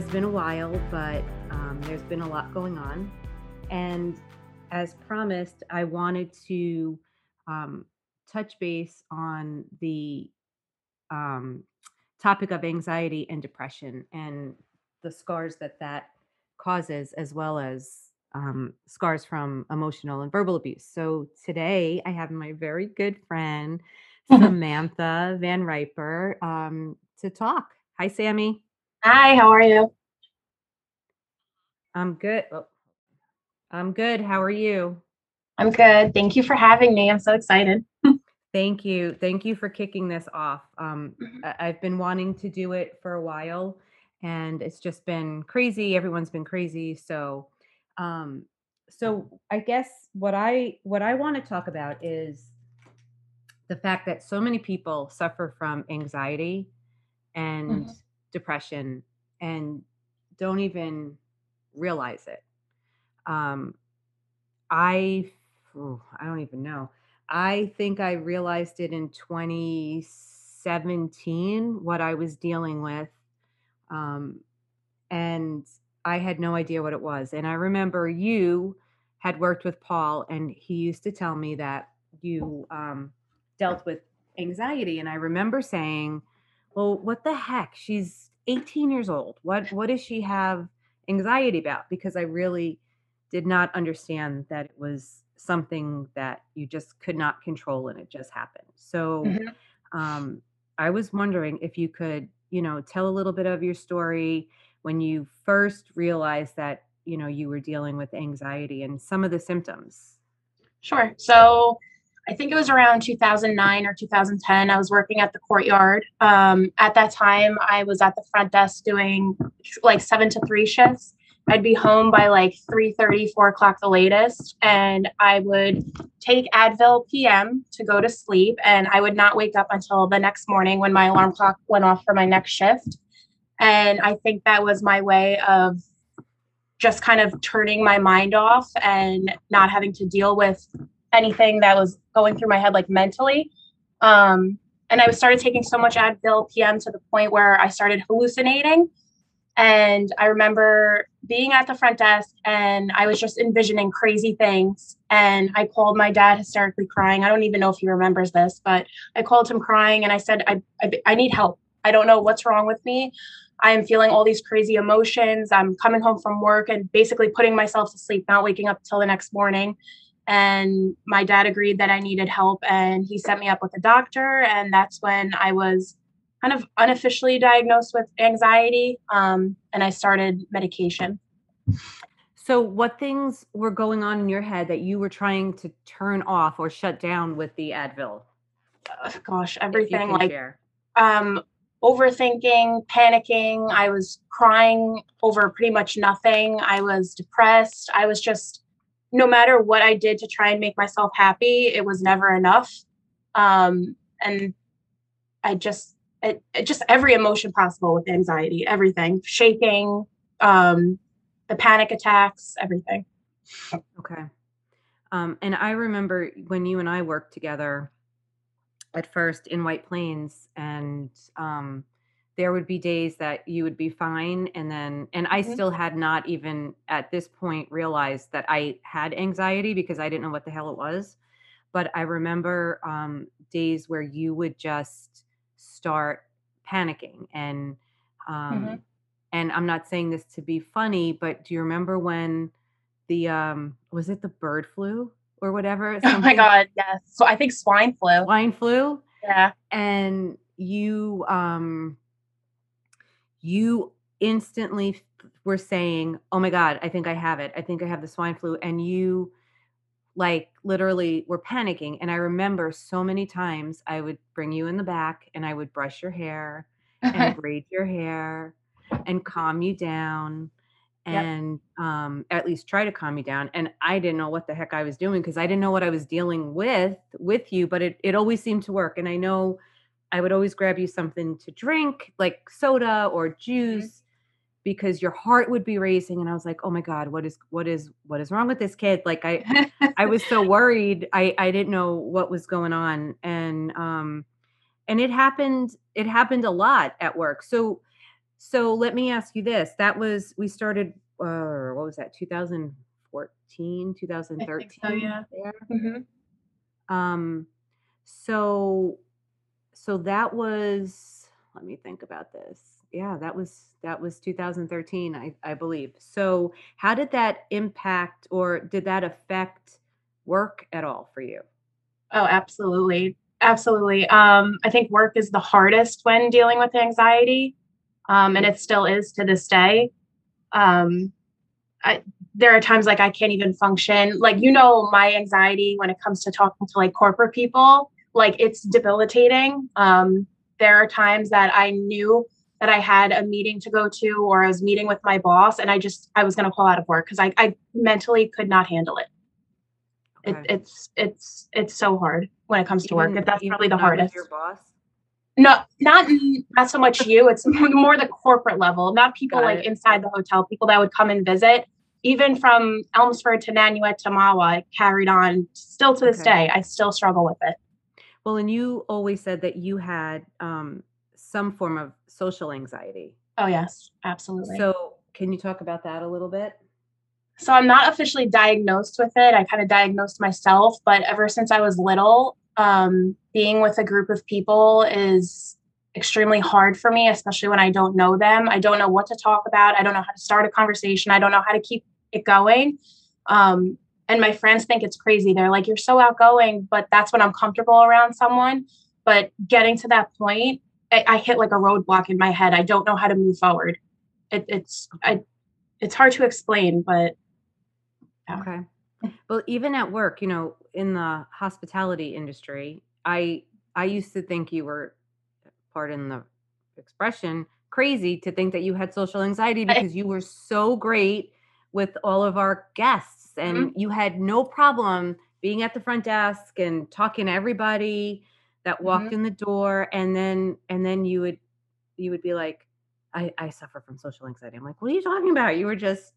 has been a while, but um, there's been a lot going on. And as promised, I wanted to um, touch base on the um, topic of anxiety and depression and the scars that that causes, as well as um, scars from emotional and verbal abuse. So today I have my very good friend, Samantha Van Riper, um, to talk. Hi, Sammy. Hi, how are you? I'm good. Oh, I'm good. How are you? I'm good. Thank you for having me. I'm so excited. Thank you. Thank you for kicking this off. Um, Mhm. I- I've been wanting to do it for a while and it's just been crazy. Everyone's been crazy. So, um, so I guess what I what I want to talk about is the fact that so many people suffer from anxiety and Mhm. Depression and don't even realize it. Um, I ooh, I don't even know. I think I realized it in 2017 what I was dealing with. Um, and I had no idea what it was. And I remember you had worked with Paul, and he used to tell me that you um, dealt with anxiety. And I remember saying, "Well, what the heck? She's 18 years old. What what does she have anxiety about?" Because I really did not understand that it was something that you just could not control, and it just happened. So Mhm. um, I was wondering if you could, you know, tell a little bit of your story when you first realized that, you know, you were dealing with anxiety and some of the symptoms. Sure. So I think it was around 2009 or 2010. I was working at the courtyard. Um, at that time, I was at the front desk doing like seven to three shifts. I'd be home by like 3 4 o'clock the latest. And I would take Advil PM to go to sleep. And I would not wake up until the next morning when my alarm clock went off for my next shift. And I think that was my way of just kind of turning my mind off and not having to deal with anything that was going through my head like mentally. Um, and I started taking so much Advil PM to the point where I started hallucinating. And I remember being at the front desk and I was just envisioning crazy things. And I called my dad hysterically crying. I don't even know if he remembers this, but I called him crying and I said, I, I, I need help. I don't know what's wrong with me. I am feeling all these crazy emotions. I'm coming home from work and basically putting myself to sleep, not waking up till the next morning. And my dad agreed that I needed help and he set me up with a doctor. And that's when I was kind of unofficially diagnosed with anxiety. Um, and I started medication. So, what things were going on in your head that you were trying to turn off or shut down with the Advil? Ugh, gosh, everything like um, overthinking, panicking. I was crying over pretty much nothing. I was depressed. I was just, no matter what I did to try and make myself happy, it was never enough. Um, and I just, it, it just every emotion possible with anxiety, everything, shaking, um, the panic attacks, everything. Okay. Um, and I remember when you and I worked together at first in White Plains, and um, there would be days that you would be fine, and then, and I Mhm. still had not even at this point realized that I had anxiety because I didn't know what the hell it was. But I remember um, days where you would just start panicking, and Mhm. um, and I'm not saying this to be funny, but do you remember when the um, was it the bird flu or whatever, Oh my God, yes. So I think swine flu. swine flu? Yeah. and you um you instantly were saying oh my god i think i have it i think i have the swine flu and you like literally were panicking and i remember so many times i would bring you in the back and i would brush your hair and braid your hair and calm you down Yep. and um, at least try to calm you down. And I didn't know what the heck I was doing because I didn't know what I was dealing with with you, but it, it always seemed to work. And I know I would always grab you something to drink, like soda or Mhm. juice, because your heart would be racing. And I was like, oh my God, what is what is what is wrong with this kid? Like I I was so worried. I I didn't know what was going on. And um and it happened it happened a lot at work. So so let me ask you this. That was we started uh what was that? 2014, I think 2013 so, yeah. there. Mhm. Um so so that was let me think about this. Yeah, that was that was 2013, I I believe. So how did that impact or did that affect work at all for you? Oh, absolutely. Absolutely. Um, I think work is the hardest when dealing with anxiety, um, and it still is to this day. Um, I, there are times like I can't even function. Like, you know, my anxiety when it comes to talking to like corporate people, like it's debilitating. Um, there are times that I knew that I had a meeting to go to or I was meeting with my boss and I just I was gonna pull out of work because I, I mentally could not handle it. It, it's it's it's so hard when it comes to work. That's probably the hardest. your boss? No, not not so much you. It's more the corporate level, not people Got like it. inside the hotel, people that would come and visit. Even from Elmsford to Nanuet to Mahwah, it carried on still to this Okay. day. I still struggle with it. Well, and you always said that you had um some form of social anxiety. Oh yes, absolutely. So can you talk about that a little bit? So I'm not officially diagnosed with it. I kind of diagnosed myself, but ever since I was little, um, being with a group of people is extremely hard for me, especially when I don't know them. I don't know what to talk about. I don't know how to start a conversation. I don't know how to keep it going. Um, and my friends think it's crazy. They're like, "You're so outgoing," but that's when I'm comfortable around someone. But getting to that point, I, I hit like a roadblock in my head. I don't know how to move forward. It, it's I, it's hard to explain, but yeah. Okay. Well, even at work, you know, in the hospitality industry, I I used to think you were, pardon the expression, crazy to think that you had social anxiety because you were so great with all of our guests Mhm, and you had no problem being at the front desk and talking to everybody that walked mhm. in the door and then and then you would you would be like I I suffer from social anxiety. I'm like, "What are you talking about? You were just"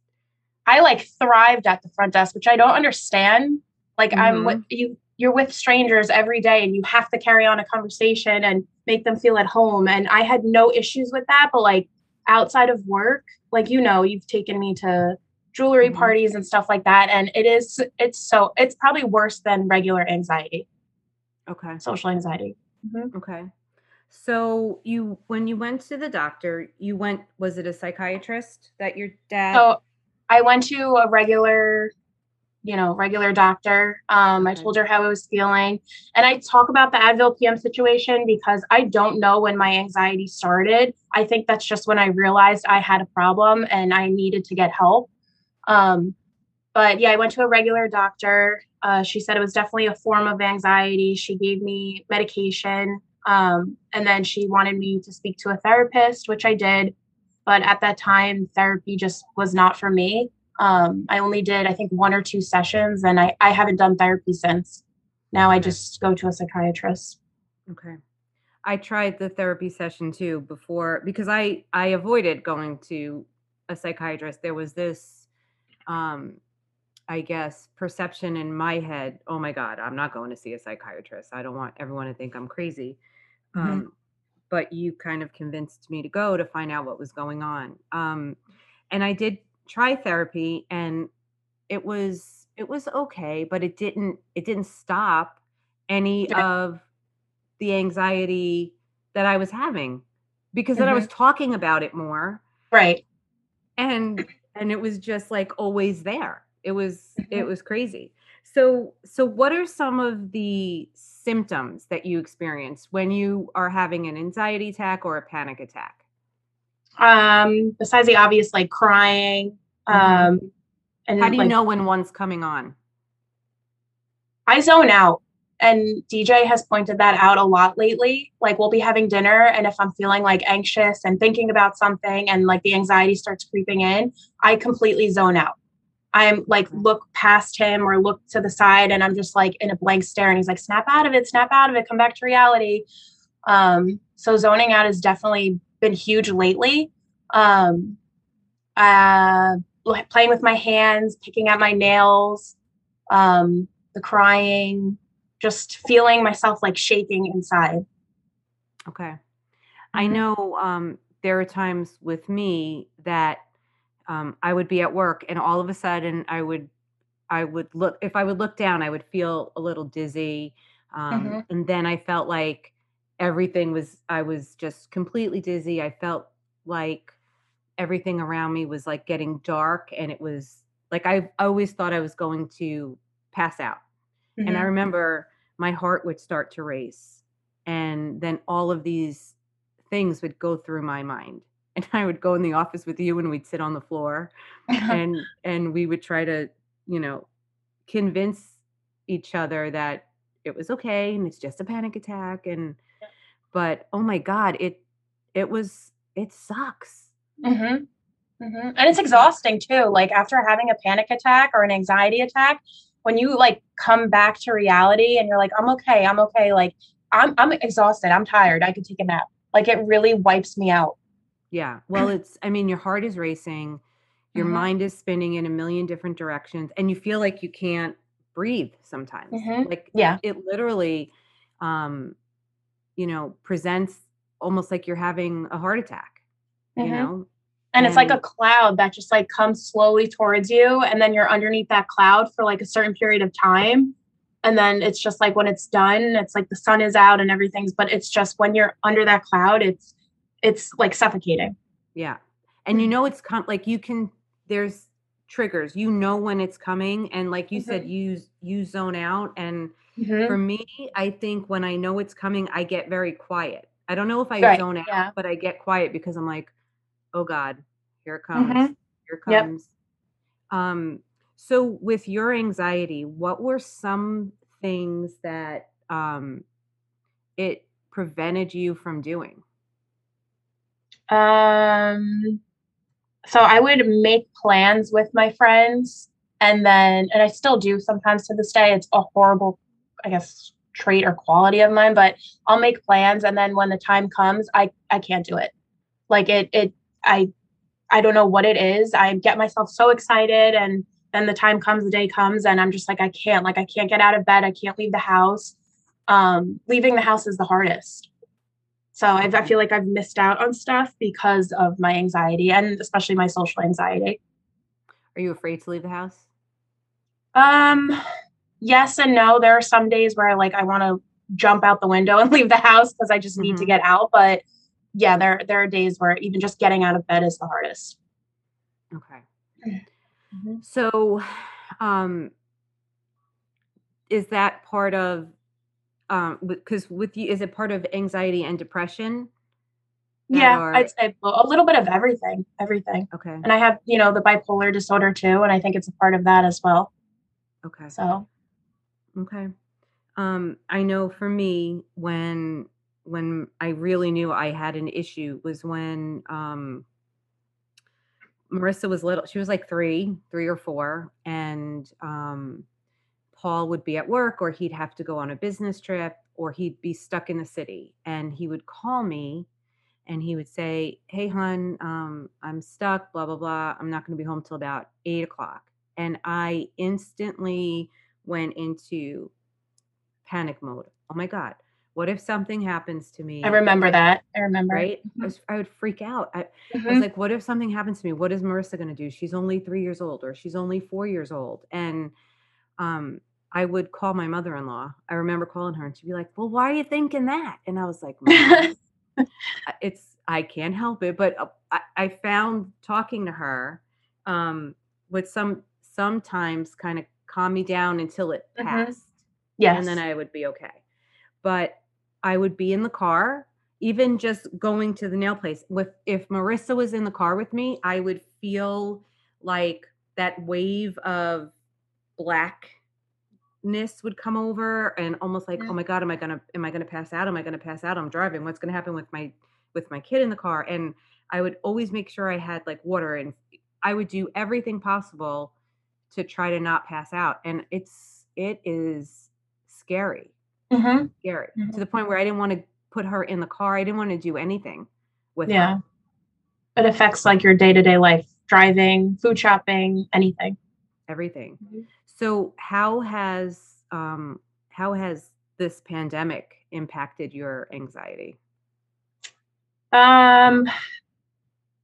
I like thrived at the front desk, which I don't understand. Like I'm with Mhm. you you're with strangers every day and you have to carry on a conversation and make them feel at home. And I had no issues with that, but like outside of work, like you know, you've taken me to jewelry Mhm. parties and stuff like that. And it is it's so it's probably worse than regular anxiety, Okay. social anxiety. Mhm. Okay. So you when you went to the doctor, you went was it a psychiatrist that your dad So I went to a regular you know, regular doctor. Um, I told her how I was feeling. And I talk about the Advil PM situation because I don't know when my anxiety started. I think that's just when I realized I had a problem and I needed to get help. Um, but yeah, I went to a regular doctor. Uh, she said it was definitely a form of anxiety. She gave me medication. Um, and then she wanted me to speak to a therapist, which I did. But at that time, therapy just was not for me. Um, I only did, I think, one or two sessions, and I, I haven't done therapy since. Now I just go to a psychiatrist. Okay. I tried the therapy session too before because I I avoided going to a psychiatrist. There was this um I guess perception in my head, oh my god, I'm not going to see a psychiatrist. I don't want everyone to think I'm crazy. Mhm. Um but you kind of convinced me to go to find out what was going on. Um and I did try therapy and it was it was okay, but it didn't it didn't stop any of the anxiety that I was having because then I was Mhm. talking about it more Right. and and it was just like always there. It was it Mhm. was crazy. So so what are some of the symptoms that you experience when you are having an anxiety attack or a panic attack? Um, besides the obvious, like crying, Mhm. um, How do you like know when one's coming on? I zone out. And DJ has pointed that out a lot lately. Like we'll be having dinner and if I'm feeling like anxious and thinking about something and like the anxiety starts creeping in, I completely zone out. I'm like look past him or look to the side and I'm just like in a blank stare and he's like snap out of it, snap out of it, come back to reality. Um so zoning out has definitely been huge lately. Um uh playing with my hands, picking at my nails, um the crying, just feeling myself like shaking inside. Okay. I Mhm. know, um, there are times with me that, um, I would be at work and all of a sudden I would I would look if I would look down, I would feel a little dizzy, um, Mhm. and then I felt like everything was I was just completely dizzy. I felt like everything around me was, like, getting dark, and it was like, I've always thought I was going to pass out. And I Mhm. remember my heart would start to race, and then all of these things would go through my mind. And I would go in the office with you, and we'd sit on the floor, and and we would try to, you know, convince each other that it was okay, and it's just a panic attack, and but, oh my god, it it was it sucks. Mhm. Mhm. And it's exhausting too, like, after having a panic attack or an anxiety attack, when you, like, come back to reality and you're like, "I'm okay, I'm okay," like, I'm I'm exhausted, I'm tired, I could take a nap. Like, it really wipes me out. Yeah. Well, it's I mean, your heart is racing, your Mhm. mind is spinning in a million different directions, and you feel like you can't breathe sometimes. Mhm. Like, Yeah. it literally, um, you know, presents almost like you're having a heart attack, you Mhm. know? And it's like a cloud that just, like, comes slowly towards you, and then you're underneath that cloud for, like, a certain period of time, and then it's just like when it's done, it's like the sun is out and everything's but it's just when you're under that cloud, it's it's, like, suffocating. yeah. And you know it's com like, you can there's triggers, you know when it's coming, and like you said, Mhm. you you zone out, and for Mhm. me, I think when I know it's coming, I get very quiet. I don't know if I Right. zone out, Yeah. but I get quiet because I'm like, "Oh god, here it comes, Mhm. here it Yep. comes." Um, so with your anxiety, what were some things that, um, it prevented you from doing? Um, so I would make plans with my friends, and then and I still do sometimes to this day, it's a horrible, I guess, trait or quality of mine, but I'll make plans, and then when the time comes, I I can't do it. Like, it it I I don't know what it is, I get myself so excited, and then the time comes, the day comes, and I'm just like, "I can't," like, I can't get out of bed, I can't leave the house. Um, leaving the house is the hardest. So I've I feel like I've missed out on stuff because of my anxiety and especially my social anxiety. Are you afraid to leave the house? Um, yes and no. There are some days where I like I wanna jump out the window and leave the house because I just need to Mhm. get out, but yeah, there there are days where even just getting out of bed is the hardest. Okay. Mhm. So, um, is that part of, um, because with you, is it part of anxiety and depression Yeah, are I'd say a a little bit of everything, everything. okay, And I have, you know, the bipolar disorder too, and I think it's a part of that as well. okay, So okay. Um, I know for me, when when I really knew I had an issue was when um Marissa was little. She was like 3, 3 or 4, and, um, Paul would be at work or he'd have to go on a business trip or he'd be stuck in the city, and he would call me and he would say, "Hey, hon, um, I'm stuck, blah, blah, blah. I'm not gonna be home till about eight o'clock." And I instantly went into panic mode. "Oh my god, what if something happens to me? I remember that. I remember. Right? I Mhm. was I would freak out. I I was Mhm. like, "What if something happens to me? What is Marissa gonna do? She's only 3 years old or she's only 4 years old." And, um, I would call my mother-in-law. I remember calling her and she'd be like, "Well, why are you thinking that?" And I was like, it's I can't help it." But, uh, I I found talking to her, um, would some sometimes kinda calm me down until it Mhm. passed, and then I would be okay. But I would be in the car, even just going to the nail place. With if Marissa was in the car with me, I would feel like that wave of blackness would come over and almost like, "Oh Mhm. my god, am I gonna am I gonna pass out? Am I gonna pass out? I'm driving. What's gonna happen with my with my kid in the car?" And I would always make sure I had, like, water and I would do everything possible to try to not pass out, and it's it is scary. Mhm. Scary, to the point where I didn't wanna put her in the car, I didn't wanna do anything with her, Yeah. It affects, like, your day-to-day life, driving, food shopping, anything. everything. Mhm. So, how has, um how has this pandemic impacted your anxiety? Um,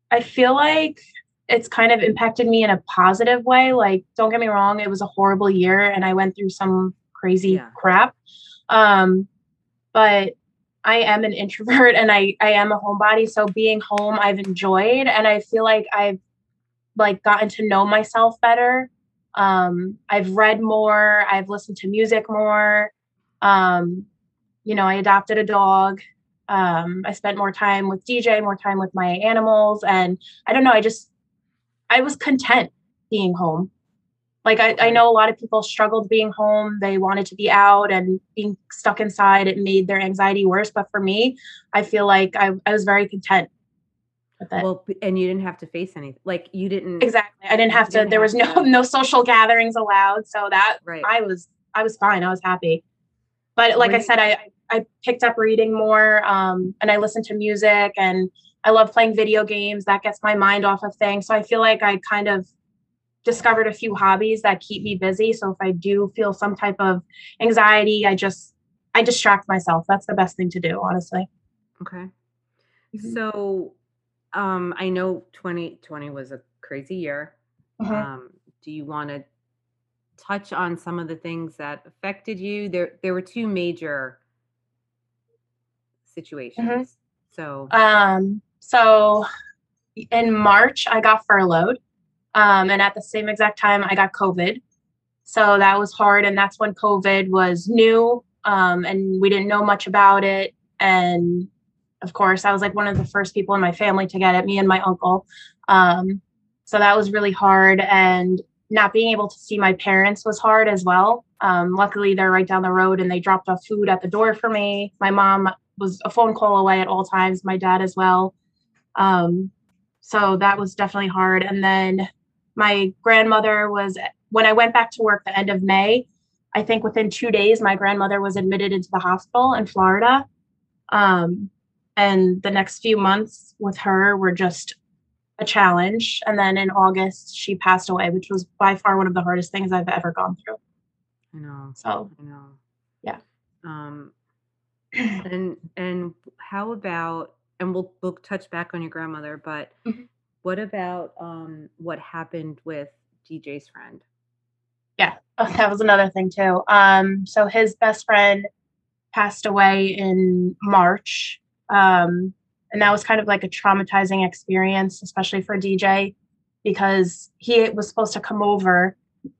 I feel like it's kind of impacted me in a positive way. Like, don't get me wrong, it was a horrible year and I went through some crazy Yeah. crap. Um, but I am an introvert and I I am a homebody, so being home I've enjoyed and I feel like I've like gotten to know myself better. Um, I've read more, I've listened to music more. Um, you know, I adopted a dog. Um, I spent more time with DJ, more time with my animals, and I don't know, I just I was content being home. Like I, I know a lot of people struggled being home. They wanted to be out and being stuck inside, it made their anxiety worse. But for me, I feel like I, I was very content with it. Well, and you didn't have to face anything. Like you didn't. exactly. I didn't have to didn't there was no to- no social gatherings allowed. So that Right. I was I was fine. I was happy. But like I said, I I picked up reading more, um, and I listened to music, and I love playing video games. That gets my mind off of things. So I feel like I kind of discovered a few hobbies that keep me busy. So if I do feel some type of anxiety, I just I distract myself. That's the best thing to do, honestly. Okay. Mhm. So, um, I know 2020 was a crazy year. Mhm. Um, do you want to touch on some of the things that affected you? There, there were two major situations. So, Um, so in March, I got furloughed. Um, and at the same exact time, I got COVID. So that was hard. And that's when COVID was new. Um, and we didn't know much about it. And of course, I was like one of the first people in my family to get it, me and my uncle. Um, so that was really hard. And not being able to see my parents was hard as well. Um, luckily, they're right down the road and they dropped off food at the door for me. My mom was a phone call away at all times, my dad as well. Um, so that was definitely hard. And then my grandmother was, when I went back to work the end of May, I think within two days, my grandmother was admitted into the hospital in Florida. Um, and the next few months with her were just a challenge. And then in August, she passed away, which was by far one of the hardest things I've ever gone through. I know, So, I know. Yeah. Um, and and how about and we'll we'll touch back on your grandmother, but Mhm. What about um what happened with DJ's friend? yeah, oh, that was another thing too. Um, so his best friend passed away in March. Um, and that was kind of like a traumatizing experience, especially for DJ, because he was supposed to come over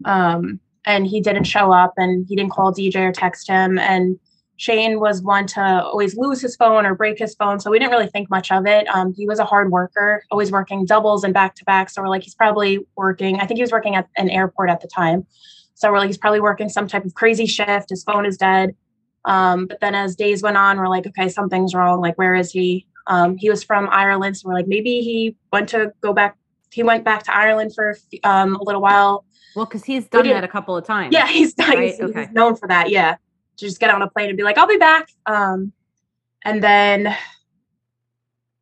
um, and he didn't show up and he didn't call DJ or text him. And Shane was one to always lose his phone or break his phone. So we didn't really think much of it. Um, he was a hard worker, always working doubles and back to back. So we're like, he's probably working, I think he was working at an airport at the time. So we're like, he's probably working some type of crazy shift. His phone is dead. Um, but then as days went on, we're like, okay, something's wrong. Like, where is he? Um, he was from Ireland. So we're like, maybe he went to go back. He went back to Ireland for um, a little while. Well, because he's done that a couple of times. Yeah, he's, Right, he's, he's okay. known for that. Yeah. To just get on a plane and be like, I'll be back. Um, and then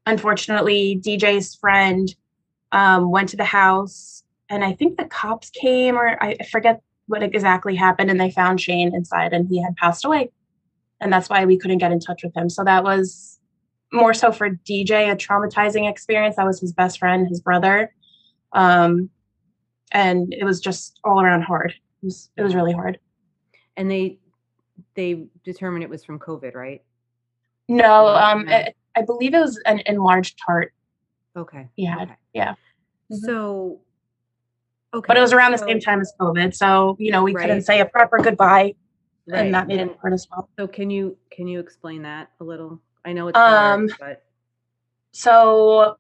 unfortunately, DJ's friend um, went to the house and I think the cops came or I forget what exactly happened and they found Shane inside and he had passed away. And that's why we couldn't get in touch with him. So that was more so for DJ, a traumatizing experience. That was his best friend, his brother. Um, and it was just all around hard. It was, it was really hard. And they they determined it was from COVID, right? No, um. I, I believe it was an enlarged heart. Okay. Yeah. okay. yeah. Mhm. So okay. But it was around the same time as COVID, so you know we Right. couldn't say a proper goodbye, right, and that made and it hard as well. So can you can you explain that a little? I know it's hard, Um, but So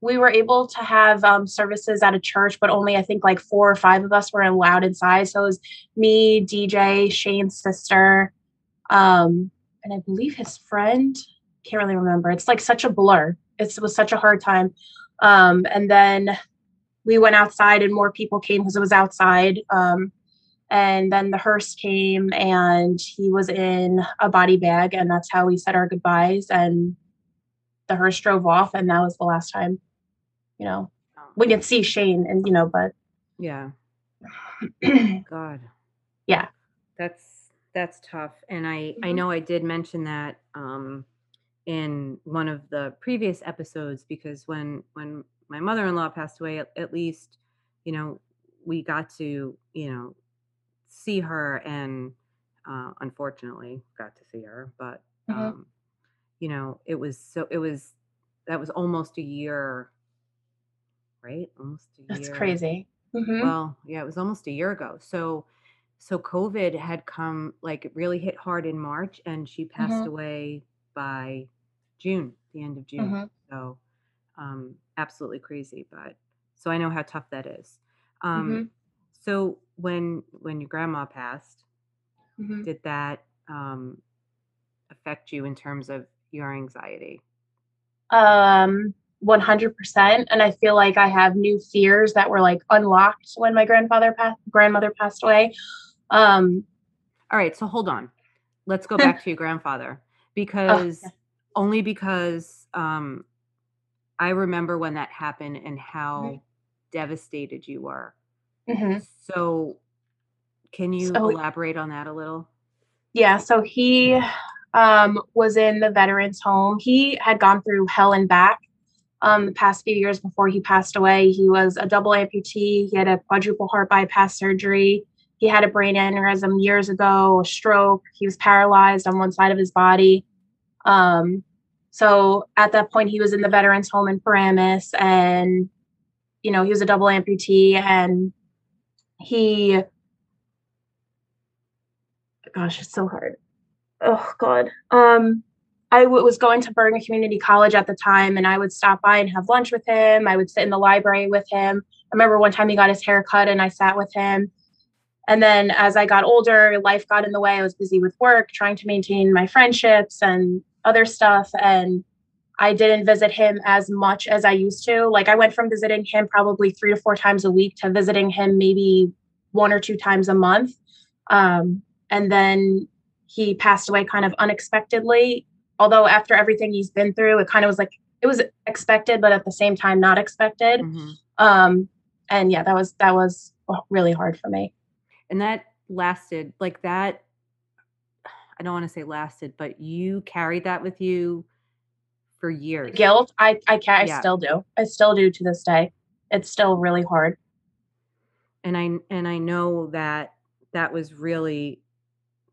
we were able to have um, services at a church, but only I think like four or five of us were allowed inside. So it was me, DJ, Shane's sister, um, and I believe his friend. Can't really remember. It's like such a blur. It's, it was such a hard time. Um, and then we went outside, and more people came because it was outside. Um, and then the hearse came, and he was in a body bag, and that's how we said our goodbyes. And the hearse drove off, and that was the last time. You know, oh, we could see Shane, and you know, but yeah, God. Yeah. That's that's tough. And I I Mhm. know I did mention that um in one of the previous episodes because when when my mother-in-law passed away, at, at least, you know, we got to, you know, see her and uh, unfortunately got to see her, but hmm um, you know, it was so it was that was almost a year, right? Almost a That's year. crazy. hmm Well, yeah, it was almost a year ago. So so COVID had come like it really hit hard in March and she passed hmm away by June, the end of June. hmm So um absolutely crazy, but so I know how tough that is. Um hmm so when when your grandma passed, hmm did that um affect you in terms of your anxiety? Um, 100%. And I feel like I have new fears that were like unlocked when my grandfather passed, grandmother passed away. Um, All right, so hold on. Let's go back to your grandfather oh, yeah. because only because um I remember when that happened and how devastated you were. Mhm. So, can you So elaborate on that a little? yeah, so he um was in the veterans home. He had gone through hell and back um the past few years before he passed away. He was a double amputee. He had a quadruple heart bypass surgery. He had a brain aneurysm years ago, a stroke. He was paralyzed on one side of his body. Um so at that point he was in the veterans home in Paramus and you know, he was a double amputee and he gosh, it's so hard. Oh god. Um, I w- was going to Bergen Community College at the time, and I would stop by and have lunch with him. I would sit in the library with him. I remember one time he got his hair cut, and I sat with him. And then as I got older, life got in the way. I was busy with work, trying to maintain my friendships and other stuff, and I didn't visit him as much as I used to. Like I went from visiting him probably three to four times a week to visiting him maybe one or two times a month. Um, and then he passed away kind of unexpectedly. Although after everything he's been through, it kind of was like it was expected, but at the same time not expected. Mhm. Um, and yeah, that was that was really hard for me. And that lasted like that I don't want to say lasted, but you carried that with you for years. guilt, I I can I Yeah. still do. I still do to this day. It's still really hard. And I and I know that that was really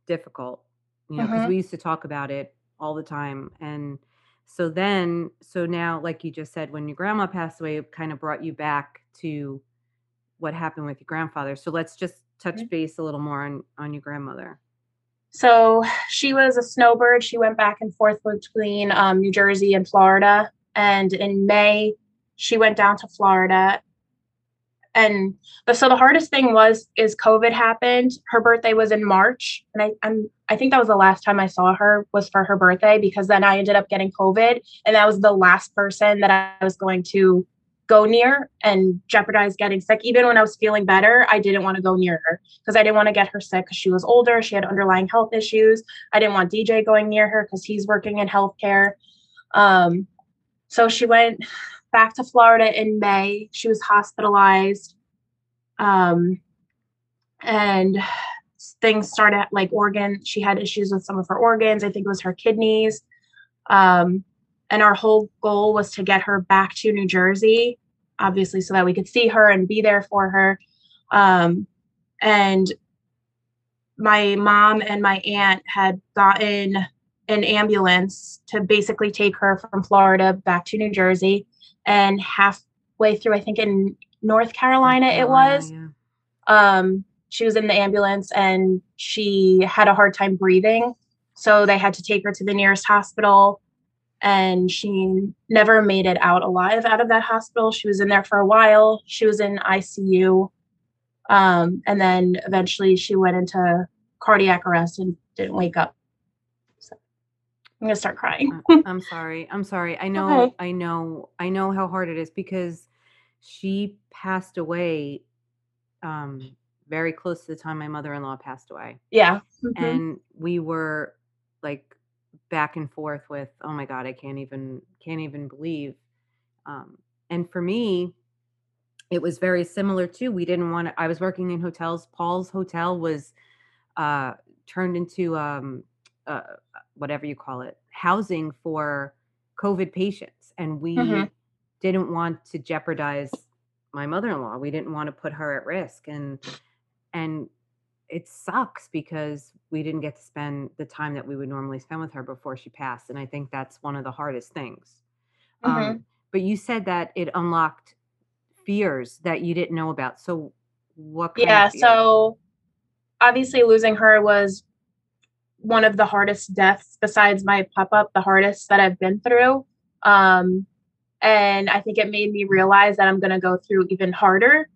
difficult, you know, because hmm we used to talk about it all the time. And so then, so now, like you just said, when your grandma passed away, it kind of brought you back to what happened with your grandfather. So let's just touch base a little more on on your grandmother. So she was a snowbird. She went back and forth between um, New Jersey and Florida. And in May, she went down to Florida. And but so the hardest thing was is COVID happened. Her birthday was in March, and I I'm I think that was the last time I saw her was for her birthday because then I ended up getting COVID, and that was the last person that I was going to go near and jeopardize getting sick. Even when I was feeling better, I didn't want to go near her because I didn't want to get her sick because she was older. She had underlying health issues. I didn't want DJ going near her because he's working in healthcare. Um, so she went back to Florida in May. She was hospitalized. Um, and things started like organ. She had issues with some of her organs. I think it was her kidneys. Um, and our whole goal was to get her back to New Jersey, obviously, so that we could see her and be there for her. Um, and my mom and my aunt had gotten an ambulance to basically take her from Florida back to New Jersey. And halfway through, I think in North North Carolina, it was, yeah. um, she was in the ambulance and she had a hard time breathing. So they had to take her to the nearest hospital. And she never made it out alive out of that hospital. She was in there for a while. She was in ICU. Um, and then eventually she went into cardiac arrest and didn't wake up. I'm gonna start crying. I'm sorry. I'm sorry. I Okay. know, I know, I know how hard it is because she passed away um very close to the time my mother-in-law passed away. Yeah. hmm And we were like back and forth with, oh my God, I can't even can't even believe. Um and for me, it was very similar too. We didn't want to, I was working in hotels. Paul's hotel was uh turned into um uh whatever you call it, housing for COVID patients. And Mhm. we didn't want to jeopardize my mother-in-law. We didn't want to put her at risk. And and it sucks because we didn't get to spend the time that we would normally spend with her before she passed. And I think that's one of the hardest things. Um, Mhm. but you said that it unlocked fears that you didn't know about. So what Yeah, so obviously losing her was one of the hardest deaths besides my pop-pop, the hardest that I've been through. Um, and I think it made me realize that I'm gonna go through even harder,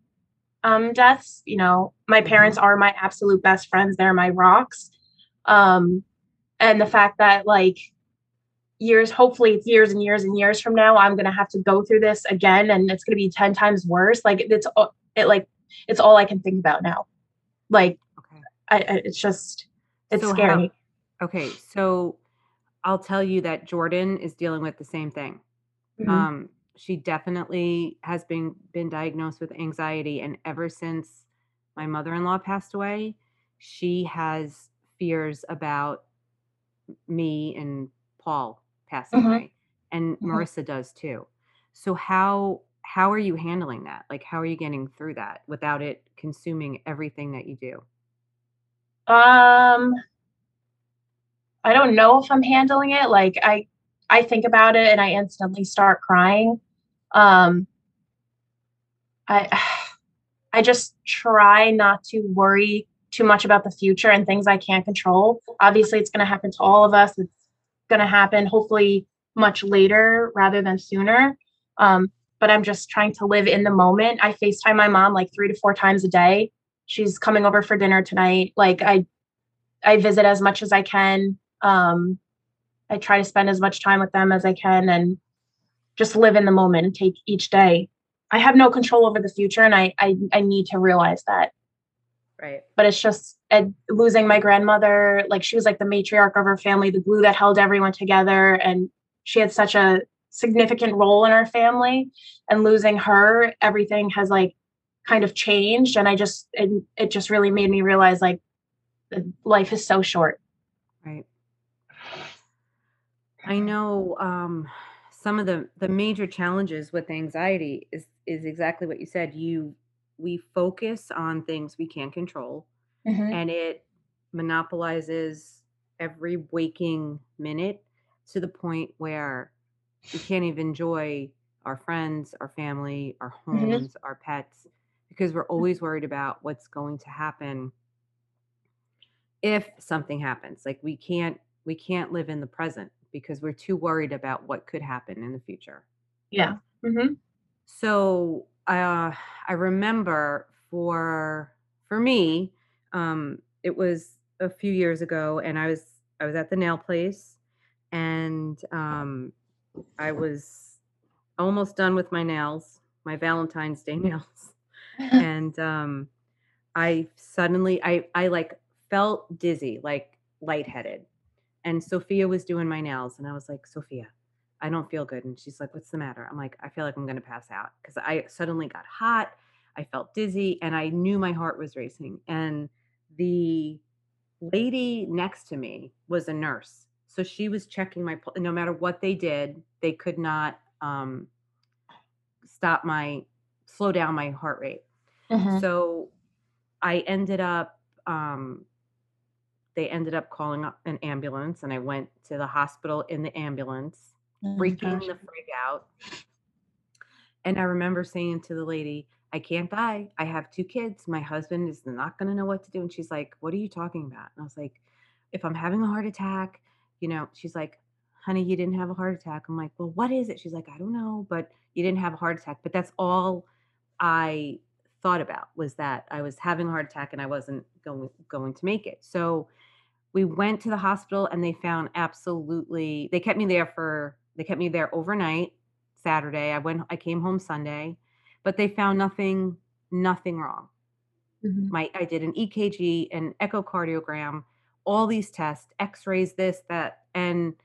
um, deaths. You know, my Mhm. parents are my absolute best friends, they're my rocks. Um, and the fact that, like, years hopefully it's years and years and years from now, I'm gonna have to go through this again, and it's gonna be 10 times worse, like, it's it, like it's all I can think about now. Like, Okay. I I it's just it's So how scary. okay, so I'll tell you that Jordan is dealing with the same thing. Mhm. Um, she definitely has been been diagnosed with anxiety, and ever since my mother-in-law passed away, she has fears about me and Paul passing Mhm. away, and Mhm. Marissa does too. So how how are you handling that? Like, how are you getting through that without it consuming everything that you do? Um I don't know if I'm handling it, like, I I think about it and I instantly start crying. Um I I just try not to worry too much about the future and things I can't control. Obviously, it's gonna happen to all of us, it's gonna happen hopefully much later rather than sooner. Um, but I'm just trying to live in the moment. I FaceTime my mom, like, 3 to 4 times a day. She's coming over for dinner tonight. Like, I I visit as much as I can. Um, I try to spend as much time with them as I can and just live in the moment and take each day. I have no control over the future, and I I I need to realize that. Right. But it's just and losing my grandmother, like, she was like the matriarch of her family, the glue that held everyone together, and she had such a significant role in our family, and losing her, everything has, like, kind of changed, and I just and it just really made me realize, like, life is so short. Right. I know, um, some of the the major challenges with anxiety is is exactly what you said. You we focus on things we can't control, Mhm. and it monopolizes every waking minute to the point where we can't even enjoy our friends, our family, our Mhm. homes, our pets, because we're always worried about what's going to happen if something happens. Like we can't we can't live in the present because we're too worried about what could happen in the future. Yeah. Mhm. So, uh, I remember for for me, um, it was a few years ago, and I was I was at the nail place, and um, I was almost done with my nails, my Valentine's Day nails, and um, I suddenly I I like felt dizzy, like lightheaded, and Sophia was doing my nails, and I was like, Sophia, I don't feel good. And she's like, What's the matter? I'm like, I feel like I'm going to pass out because I suddenly got hot. I felt dizzy and I knew my heart was racing. And the lady next to me was a nurse. So she was checking my, no matter what they did, they could not um, stop my, slow down my heart rate. Mhm. So I ended up, um, they ended up calling up an ambulance and I went to the hospital in the ambulance, Oh freaking gosh. the frig out. And I remember saying to the lady, I can't die. I have two kids. My husband is not going to know what to do. And she's like, What are you talking about? And I was like, If I'm having a heart attack, you know, she's like, Honey, you didn't have a heart attack. I'm like, Well, what is it? She's like, I don't know, but you didn't have a heart attack. But that's all I thought about was that I was having a heart attack and I wasn't going going to make it. So we went to the hospital and they found absolutely they kept me there for they kept me there overnight Saturday. I went I came home Sunday, but they found nothing nothing wrong. Mhm. My I did an EKG, an echocardiogram, all these tests, x-rays, this, that, and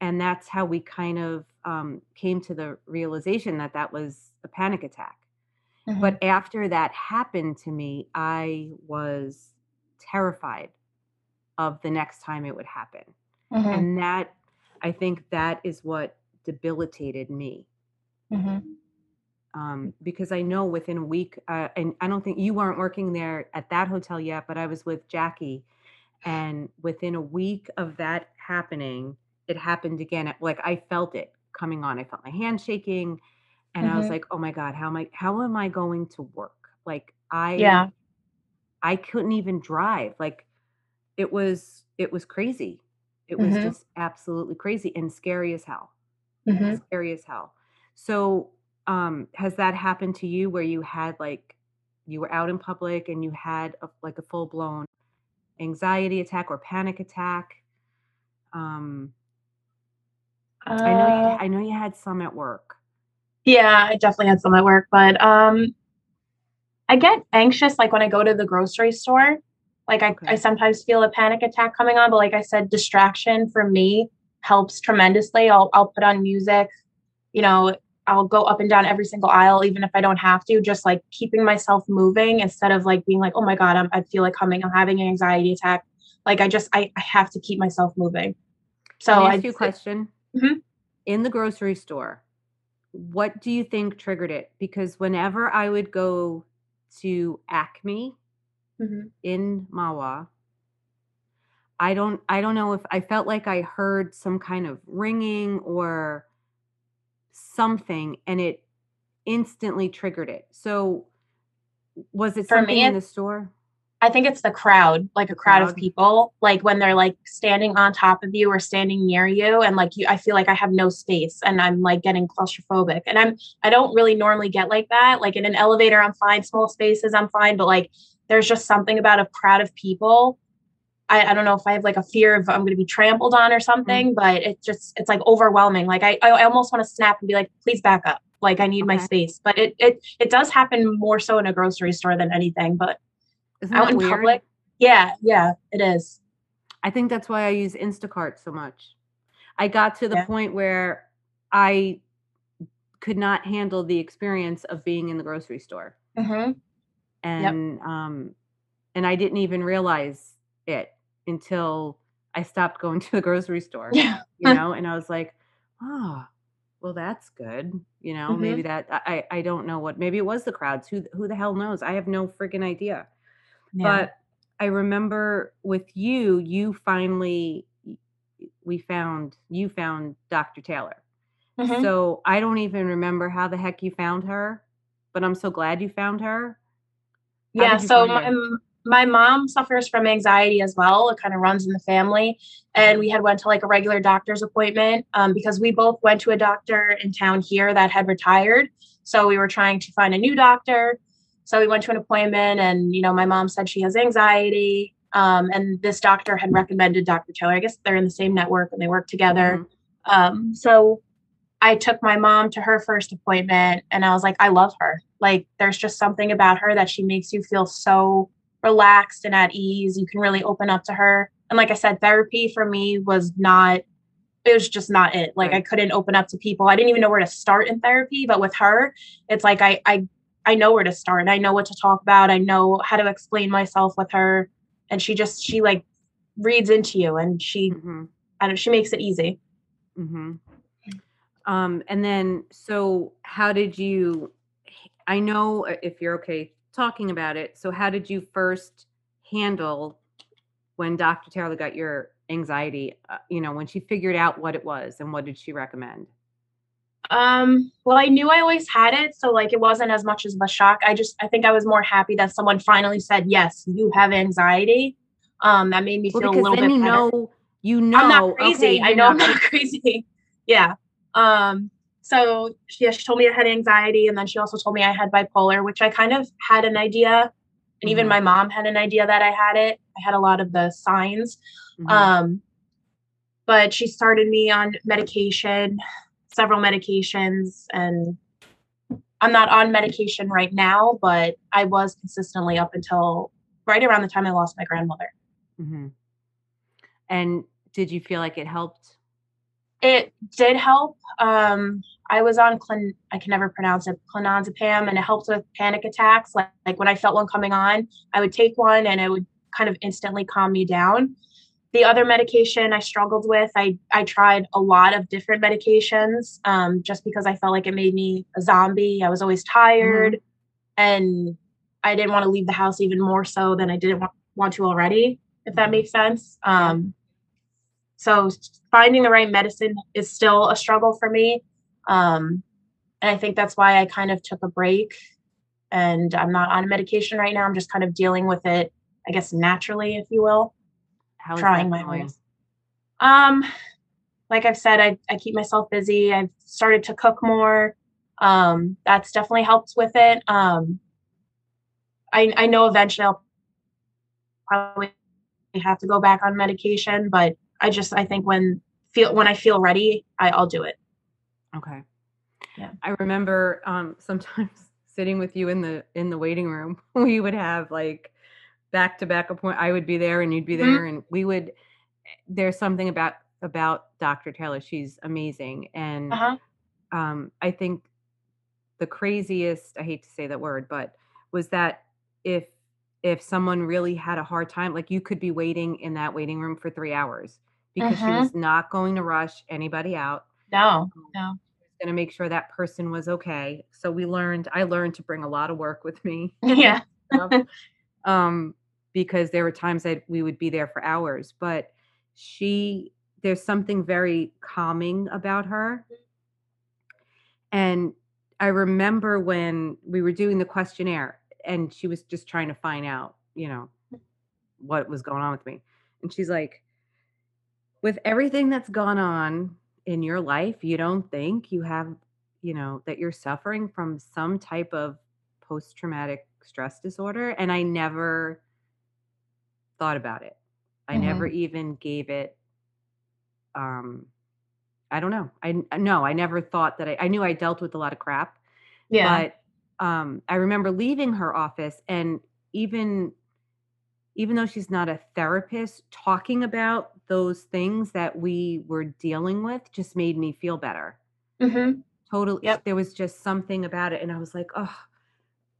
and that's how we kind of um, came to the realization that that was a panic attack. Mhm. But after that happened to me, I was terrified of the next time it would happen. Mhm. And that I think that is what debilitated me. Mhm. Um, because I know within a week, uh, and I don't think you weren't working there at that hotel yet, but I was with Jackie, and within a week of that happening, it happened again. Like I felt it coming on. I felt my hand shaking, and I was Mhm. like, "Oh my God, how am I? How am I going to work?" Like i Yeah. I, couldn't even drive. Like it was, it was crazy. It was Mhm. just absolutely crazy and scary as hell Mhm. scary as hell. So, um, has that happened to you where you had like you were out in public and you had a, like a full blown anxiety attack or panic attack? Um, I know you. Uh, I know you had some at work. Yeah, I definitely had some at work, but um, I get anxious like when I go to the grocery store. Like I, I sometimes feel a panic attack coming on, but like I said, distraction for me helps tremendously. I'll I'll put on music, you know, I'll go up and down every single aisle, even if I don't have to, just like keeping myself moving instead of like being like, oh my God, I'm, I feel like coming, I'm having an anxiety attack. Like I just I, I have to keep myself moving. So Can I I you a question? Mhm. In the grocery store, what do you think triggered it? Because whenever I would go to Acme Mhm. in Mahwah, I don't I don't know if I felt like I heard some kind of ringing or something and it instantly triggered it. So was it for something me, in the store? I think it's the crowd, like a crowd of people, like when they're like standing on top of you or standing near you, and like you, I feel like I have no space, and I'm like getting claustrophobic, and I'm I don't really normally get like that. Like in an elevator, I'm fine. Small spaces, I'm fine, but like there's just something about a crowd of people. I, I don't know if I have like a fear of I'm going to be trampled on or something, mm. but it just it's like overwhelming. Like I I almost want to snap and be like, please back up. Like I need my space. But it it it does happen more so in a grocery store than anything. But Isn't out in weird? public, yeah, yeah, it is. I think that's why I use Instacart so much. I got to the Yeah. point where I could not handle the experience of being in the grocery store. Mm-hmm. and um and I didn't even realize it until I stopped going to the grocery store, Yeah. you know, and I was like, oh, well, that's good. You know, maybe hmm that I I I don't know what maybe it was the crowds. Who who the hell knows? I have no freaking idea. Yeah. But I remember with you, you finally we found you found Dr. Taylor. hmm So I don't even remember how the heck you found her, but I'm so glad you found her. How Yeah. So my my mom suffers from anxiety as well. It kind of runs in the family, and Mhm. we had went to like a regular doctor's appointment um, because we both went to a doctor in town here that had retired. So we were trying to find a new doctor. So we went to an appointment, and you know, my mom said she has anxiety. Um, and this doctor had recommended Dr. Taylor. I guess they're in the same network and they work together. Mhm. Um, so I took my mom to her first appointment and I was like, I love her. Like, there's just something about her that she makes you feel so relaxed and at ease. You can really open up to her. And like I said, therapy for me was not, it was just not it. Like, I couldn't open up to people. I didn't even know where to start in therapy. But with her, it's like I, I, I know where to start. I know what to talk about. I know how to explain myself with her. And she just, she like reads into you and she, Mhm. I don't, she makes it easy. Mhm. Um, and then, so how did you? I know if you're okay talking about it. So, how did you first handle when Dr. Taylor got your anxiety? Uh, you know, when she figured out what it was, and what did she recommend? Um, well, I knew I always had it, so like it wasn't as much as of a shock. I just I think I was more happy that someone finally said, "Yes, you have anxiety." Um, that made me Well, feel a little bit you better. know, you know, I'm not okay, crazy. I you're know I'm not not crazy. Yeah. Um, so she, yeah, she told me I had anxiety, and then she also told me I had bipolar, which I kind of had an idea, and even Mhm. my mom had an idea that I had it. I had a lot of the signs. Mhm. Um, but she started me on medication, several medications, and I'm not on medication right now, but I was consistently up until right around the time I lost my grandmother. Mhm. And did you feel like it helped? It did help. Um, I was on clon- I can never pronounce it clonazepam, and it helped with panic attacks. Like, like when I felt one coming on, I would take one, and it would kind of instantly calm me down. The other medication I struggled with, I I tried a lot of different medications um, just because I felt like it made me a zombie. I was always tired, mm-hmm. and I didn't want to leave the house even more so than I didn't want, want to already. If that mm-hmm. makes sense. Um, so finding the right medicine is still a struggle for me, um, and I think that's why I kind of took a break, and I'm not on medication right now. I'm just kind of dealing with it, I guess, naturally, if you will. How trying my ways. Um, like I've said, I, I keep myself busy. I've started to cook more. Um, that's definitely helped with it. Um, I I know eventually I'll probably have to go back on medication, but I just I think when feel when I feel ready, I, I'll do it. Okay. Yeah. I remember um sometimes sitting with you in the in the waiting room, we would have like back to back appointment. I would be there and you'd be mm-hmm. there, mm-hmm. and we would. There's something about about Dr. Taylor. She's amazing, and uh-huh. um, I think the craziest. I hate to say that word, but was that if if someone really had a hard time, like you could be waiting in that waiting room for three hours because uh-huh. she mm-hmm. was not going to rush anybody out. No, no. Going to make sure that person was okay. So we learned. I learned to bring a lot of work with me. Yeah. um, because there were times that we would be there for hours but she there's something very calming about her. And i remember when we were doing the questionnaire and she was just trying to find out you know what was going on with me. And she's like with everything that's gone on in your life you don't think you have you know that you're suffering from some type of post traumatic stress disorder? And i never thought about it. I mm-hmm. never even gave it um I don't know. I no, I never thought that I I knew I dealt with a lot of crap. Yeah. But um I remember leaving her office and even even though she's not a therapist, talking about those things that we were dealing with just made me feel better. Mm-hmm. Totally. Yep. There was just something about it. And I was like, oh,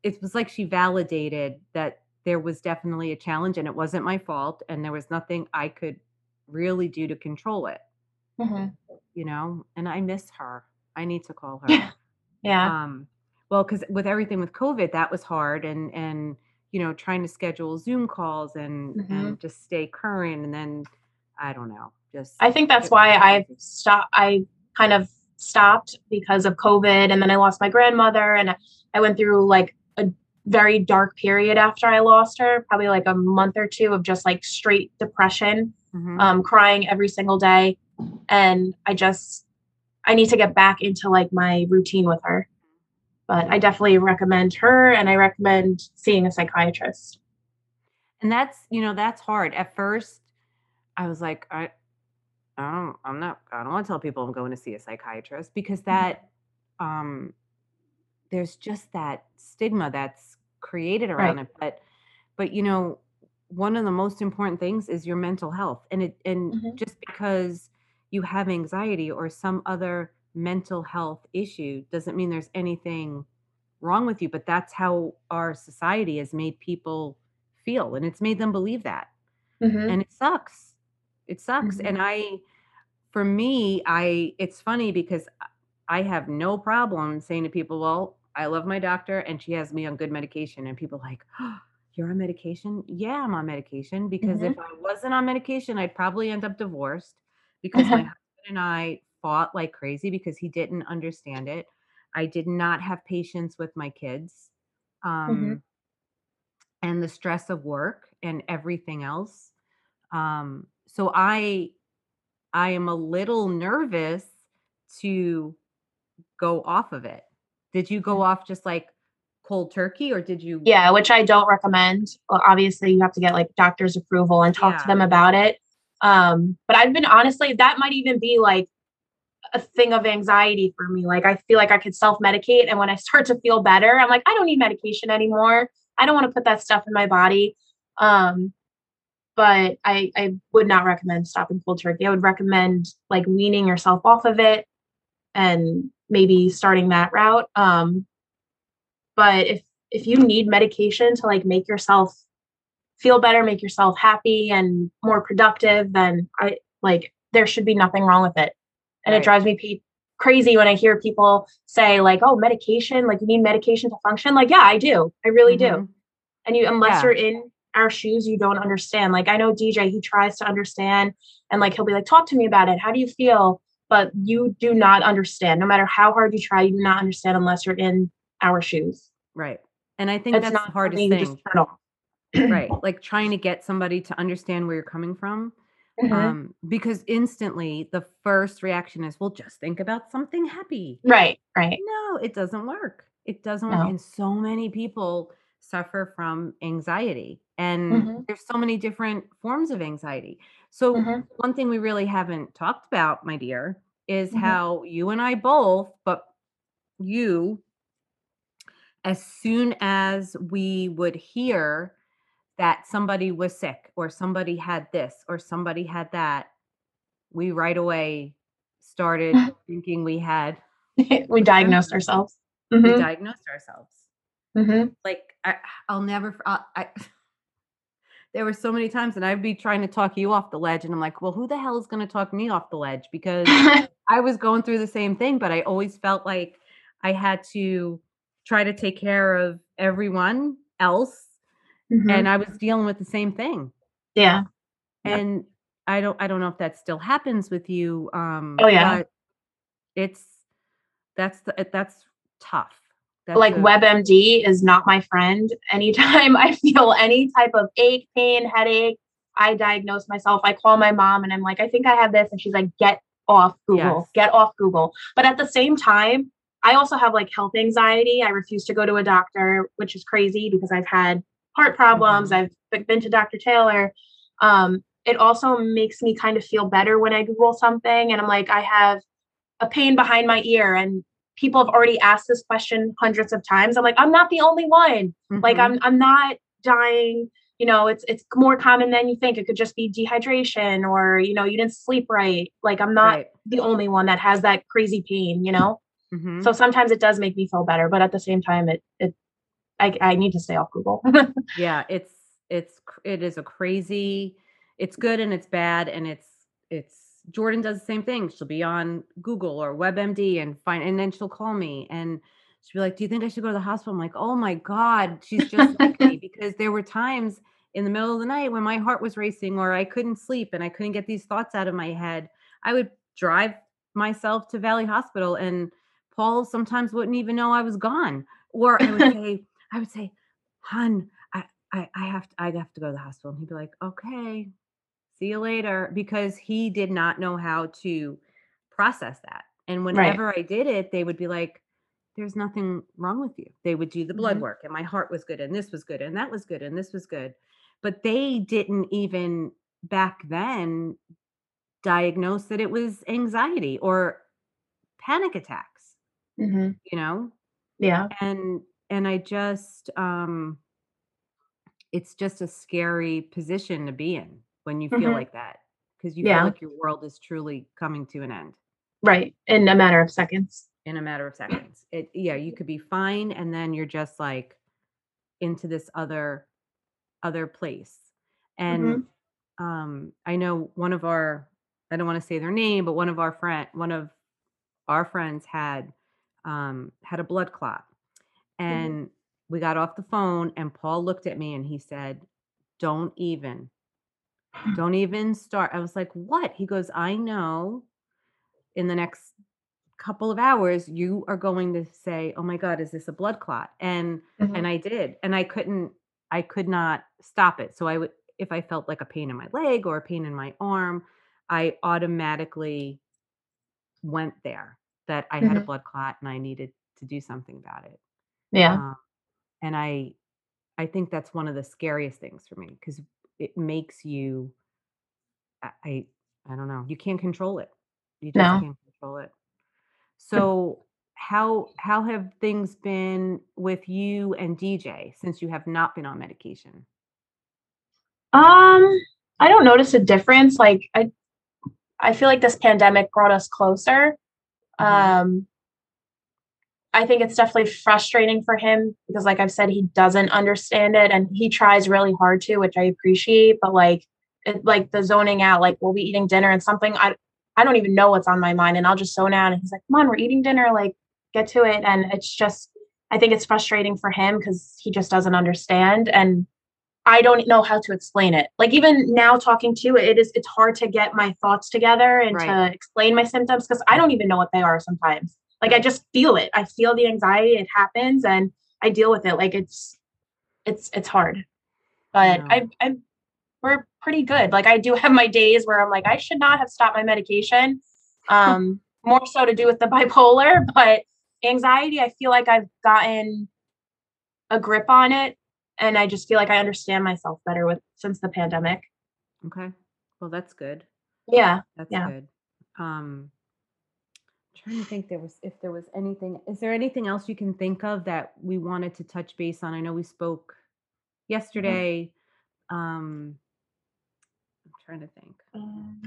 it was like she validated that there was definitely a challenge and it wasn't my fault and there was nothing I could really do to control it. Mm-hmm. You know, and I miss her. I need to call her. yeah. Um, well, because with everything with COVID, that was hard, and and you know, trying to schedule Zoom calls and mm-hmm. and just stay current, and then I don't know, just. I think that's why I stopped. I kind of stopped because of COVID, and then I lost my grandmother, and I went through like very dark period after I lost her, probably like a month or two of just like straight depression, mm-hmm. um, crying every single day. And I just, I need to get back into like my routine with her. But I definitely recommend her and I recommend seeing a psychiatrist. And that's, you know, that's hard. At first, I was like, I, I don't, I'm not, I don't want to tell people I'm going to see a psychiatrist because mm-hmm. that, um, there's just that stigma that's created around right. it but but you know one of the most important things is your mental health and it and mm-hmm. just because you have anxiety or some other mental health issue doesn't mean there's anything wrong with you but that's how our society has made people feel and it's made them believe that mm-hmm. and it sucks it sucks mm-hmm. and i for me i it's funny because i have no problem saying to people well I love my doctor and she has me on good medication. And people like, oh, you're on medication? Yeah, I'm on medication because mm-hmm. if I wasn't on medication, I'd probably end up divorced because my husband and I fought like crazy because he didn't understand it. I did not have patience with my kids. Mm-hmm. Um, mm-hmm. And the stress of work and everything else. Um, so I I am a little nervous to go off of it did you go off just like cold turkey or did you Yeah, which I don't recommend. Well, obviously you have to get like doctor's approval and talk yeah. to them about it. Um, but I've been honestly that might even be like a thing of anxiety for me. Like I feel like I could self-medicate and when I start to feel better, I'm like I don't need medication anymore. I don't want to put that stuff in my body. Um, but I I would not recommend stopping cold turkey. I would recommend like weaning yourself off of it and maybe starting that route. Um, but if if you need medication to like make yourself feel better, make yourself happy and more productive, then I like there should be nothing wrong with it. And right. it drives me pe- crazy when I hear people say like, "Oh, medication, like you need medication to function." Like, yeah, I do. I really mm-hmm. do. And you unless yeah. you're in our shoes, you don't understand. Like I know DJ, he tries to understand and like he'll be like, "Talk to me about it. How do you feel?" But you do not understand. No matter how hard you try, you do not understand unless you're in our shoes. Right. And I think it's that's the hardest thing. right. Like trying to get somebody to understand where you're coming from. Mm-hmm. Um, because instantly the first reaction is, well, just think about something happy. Right, right. No, it doesn't work. It doesn't no. work. And so many people suffer from anxiety. And mm-hmm. there's so many different forms of anxiety. So, mm-hmm. one thing we really haven't talked about, my dear, is mm-hmm. how you and I both, but you, as soon as we would hear that somebody was sick or somebody had this or somebody had that, we right away started thinking we had. we diagnosed ourselves. Mm-hmm. We diagnosed ourselves. Mm-hmm. Like I, will never. I, I there were so many times, and I'd be trying to talk you off the ledge, and I'm like, well, who the hell is going to talk me off the ledge? Because I was going through the same thing, but I always felt like I had to try to take care of everyone else, mm-hmm. and I was dealing with the same thing. Yeah, and. I don't. I don't know if that still happens with you. Um, oh yeah, it's that's the that's tough that's like a- WebMD is not my friend. Anytime I feel any type of ache, pain, headache, I diagnose myself. I call my mom and I'm like, I think I have this. And she's like, get off Google, yes. get off Google. But at the same time, I also have like health anxiety. I refuse to go to a doctor, which is crazy because I've had heart problems. Mm-hmm. I've been to Dr. Taylor. Um, it also makes me kind of feel better when I Google something and I'm like, I have a pain behind my ear and people have already asked this question hundreds of times. I'm like, I'm not the only one. Mm-hmm. Like I'm I'm not dying. You know, it's it's more common than you think. It could just be dehydration or, you know, you didn't sleep right. Like I'm not right. the only one that has that crazy pain, you know? Mm-hmm. So sometimes it does make me feel better, but at the same time it it I, I need to stay off Google. yeah, it's it's it is a crazy it's good and it's bad and it's it's Jordan does the same thing. She'll be on Google or WebMD and find, and then she'll call me and she'll be like, "Do you think I should go to the hospital?" I'm like, "Oh my god, she's just like me." Because there were times in the middle of the night when my heart was racing or I couldn't sleep and I couldn't get these thoughts out of my head. I would drive myself to Valley Hospital and Paul sometimes wouldn't even know I was gone. Or I would say, I would say, "Hun, I, I, I have to, I have to go to the hospital." And he'd be like, "Okay." See you later because he did not know how to process that and whenever right. i did it they would be like there's nothing wrong with you they would do the blood mm-hmm. work and my heart was good and this was good and that was good and this was good but they didn't even back then diagnose that it was anxiety or panic attacks mm-hmm. you know yeah and and i just um it's just a scary position to be in when you feel mm-hmm. like that because you yeah. feel like your world is truly coming to an end. Right. In a matter of seconds. In a matter of seconds. It yeah, you could be fine and then you're just like into this other other place. And mm-hmm. um I know one of our I don't want to say their name, but one of our friend one of our friends had um had a blood clot. Mm-hmm. And mm-hmm. we got off the phone and Paul looked at me and he said, "Don't even don't even start. I was like, what? He goes, I know in the next couple of hours you are going to say, "Oh my god, is this a blood clot?" And mm-hmm. and I did. And I couldn't I could not stop it. So I would if I felt like a pain in my leg or a pain in my arm, I automatically went there that I mm-hmm. had a mm-hmm. blood clot and I needed to do something about it. Yeah. Um, and I I think that's one of the scariest things for me because it makes you I, I I don't know. You can't control it. You just no. can't control it. So how how have things been with you and DJ since you have not been on medication? Um, I don't notice a difference. Like I I feel like this pandemic brought us closer. Mm-hmm. Um I think it's definitely frustrating for him because, like I've said, he doesn't understand it and he tries really hard to, which I appreciate. But like, it, like the zoning out, like we'll be eating dinner and something I I don't even know what's on my mind, and I'll just zone out. And he's like, "Come on, we're eating dinner. Like, get to it." And it's just, I think it's frustrating for him because he just doesn't understand, and I don't know how to explain it. Like even now talking to it, it is it's hard to get my thoughts together and Right. to explain my symptoms because I don't even know what they are sometimes. Like I just feel it. I feel the anxiety, it happens and I deal with it. Like it's it's it's hard. But No. I I we're pretty good. Like I do have my days where I'm like I should not have stopped my medication. Um more so to do with the bipolar, but anxiety I feel like I've gotten a grip on it and I just feel like I understand myself better with since the pandemic. Okay. Well, that's good. Yeah. That's Yeah. good. Um, trying to think there was if there was anything. Is there anything else you can think of that we wanted to touch base on? I know we spoke yesterday. Um, I'm trying to think. Um,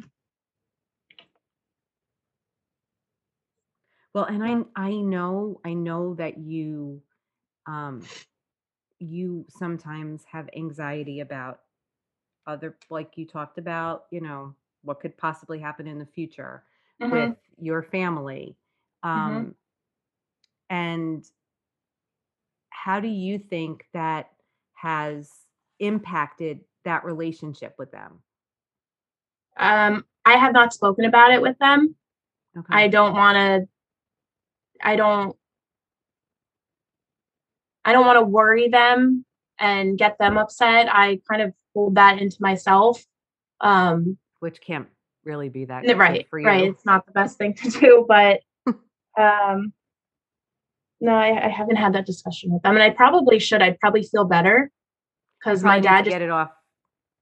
Well, and I I know I know that you um you sometimes have anxiety about other like you talked about, you know, what could possibly happen in the future with mhm, your family. mhm. Um and how do you think that has impacted that relationship with them? Um, I have not spoken about it with them. Okay. I don't wanna I don't I don't wanna worry them and get them upset. I kind of hold that into myself. Um, Which can't really be that good right, for right, you. it's not the best thing to do, but, um, no, I I haven't had that discussion with them, and I probably should. I'd probably feel better because my probably need to dad just get it off.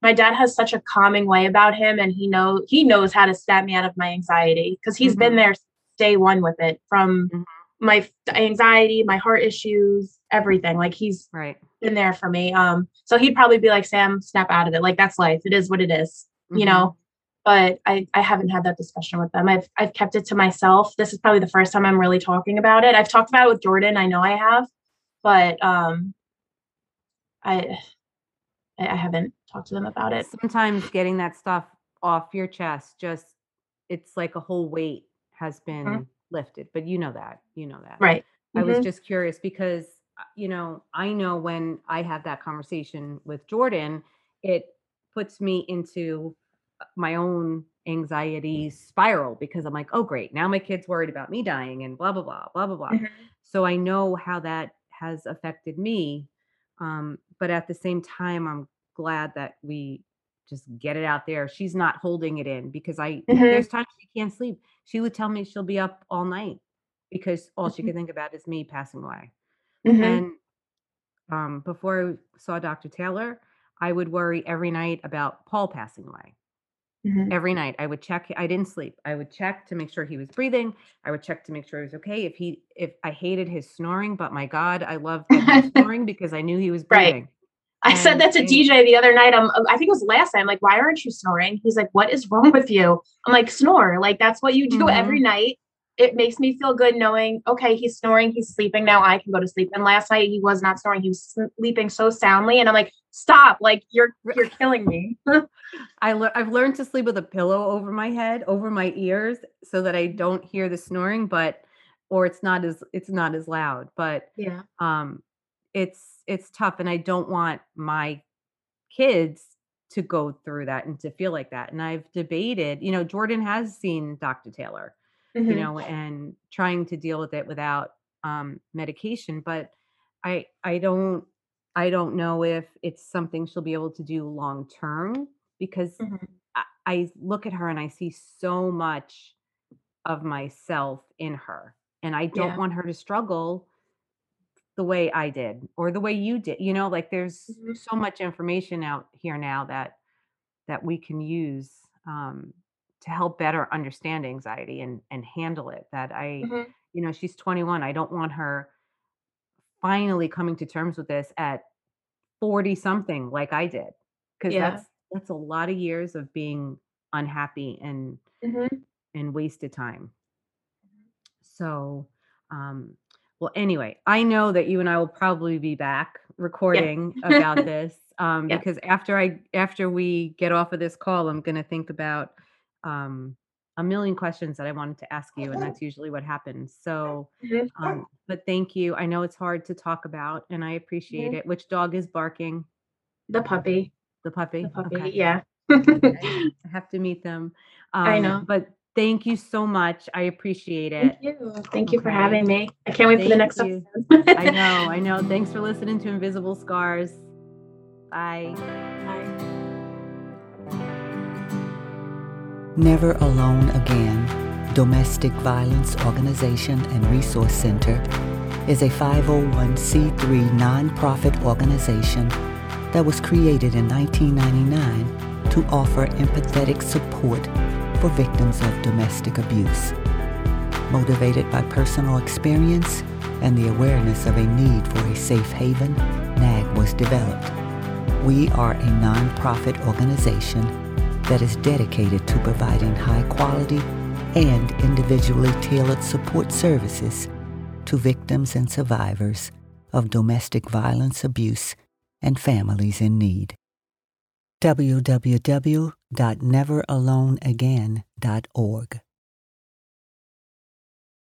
my dad has such a calming way about him and he know he knows how to snap me out of my anxiety because he's been Mhm, there day one with it from mhm, my anxiety my heart issues everything like he's Right. been there for me um so he'd probably be like sam snap out of it like that's life it is what it is you Mhm. know but i i haven't had that discussion with them i've i've kept it to myself this is probably the first time i'm really talking about it i've talked about it with jordan i know i have but um i i haven't talked to them about it Sometimes getting that stuff off your chest just it's like a whole weight has Mhm. been lifted, but you know that. You know that. right I was hmm just curious because uh, you know, I know when I have that conversation with Jordan, it puts me into my own anxiety spiral because I'm like, "Oh great, now my kid's worried about me dying and blah blah blah, blah blah blah." hmm So I know how that has affected me. Um, but at the same time, I'm glad that we just get it out there. She's not holding it in because I hmm there's times she can't sleep. She would tell me she'll be up all night because all she Mhm, could think about is me passing away. mhm, And um, before I saw Dr. Taylor, I would worry every night about Paul passing away. Mhm. Every night I would check I didn't sleep. I would check to make sure he was breathing. I would check to make sure he was okay. If he if I hated his snoring, but my God, I loved snoring because I knew he was breathing. Right. I said that to DJ the other night. Um, I think it was last night. I'm like, why aren't you snoring? He's like, what is wrong with you? I'm like, snore. Like that's what you do every Mhm. night. It makes me feel good knowing, okay, he's snoring, he's sleeping. Now I can go to sleep. And last night he was not snoring. He was sleeping so soundly. And I'm like, stop. Like you're you're killing me. I lear I've learned to sleep with a pillow over my head, over my ears, so that I don't hear the snoring, but or it's not as it's not as loud. But Yeah. um it's it's tough and I don't want my kids to go through that and to feel like that. And I've debated, you know, Jordan has seen Dr. Taylor, you hmm know, and trying to deal with it without um medication, but I I don't I don't know if it's something she'll be able to do long term because hmm I, I look at her and I see so much of myself in her. And I don't Yeah. want her to struggle the way I did or the way you did. You know, like there's hmm so much information out here now that that we can use um, to help better understand anxiety and and handle it. That I, hmm you know, she's 21. I don't want her finally coming to terms with this at 40 something like I did because Yeah. that's that's a lot of years of being unhappy and hmm and wasted time. So, um, Well, anyway, I know that you and I will probably be back recording about this um, Yeah. because after I after we get off of this call, I'm going to think about um, a million questions that I wanted to ask you, and that's usually what happens. So, um, but thank you. I know it's hard to talk about, and I appreciate it. Which dog is barking? The puppy. The puppy. The puppy. Okay. Yeah. I have to meet them. I Um, know. But thank you so much. I appreciate it. Thank you. Thank you for having me. I can't wait for the next you. episode. I know, I know. Thanks for listening to Invisible Scars. Bye. Never Alone Again Domestic Violence Organization and Resource Center is a 501c3 nonprofit organization that was created in 1999 to offer empathetic support for victims of domestic abuse. Motivated by personal experience and the awareness of a need for a safe haven, NAG was developed. We are a nonprofit organization that is dedicated to providing high quality and individually tailored support services to victims and survivors of domestic violence abuse and families in need. www.neveraloneagain.org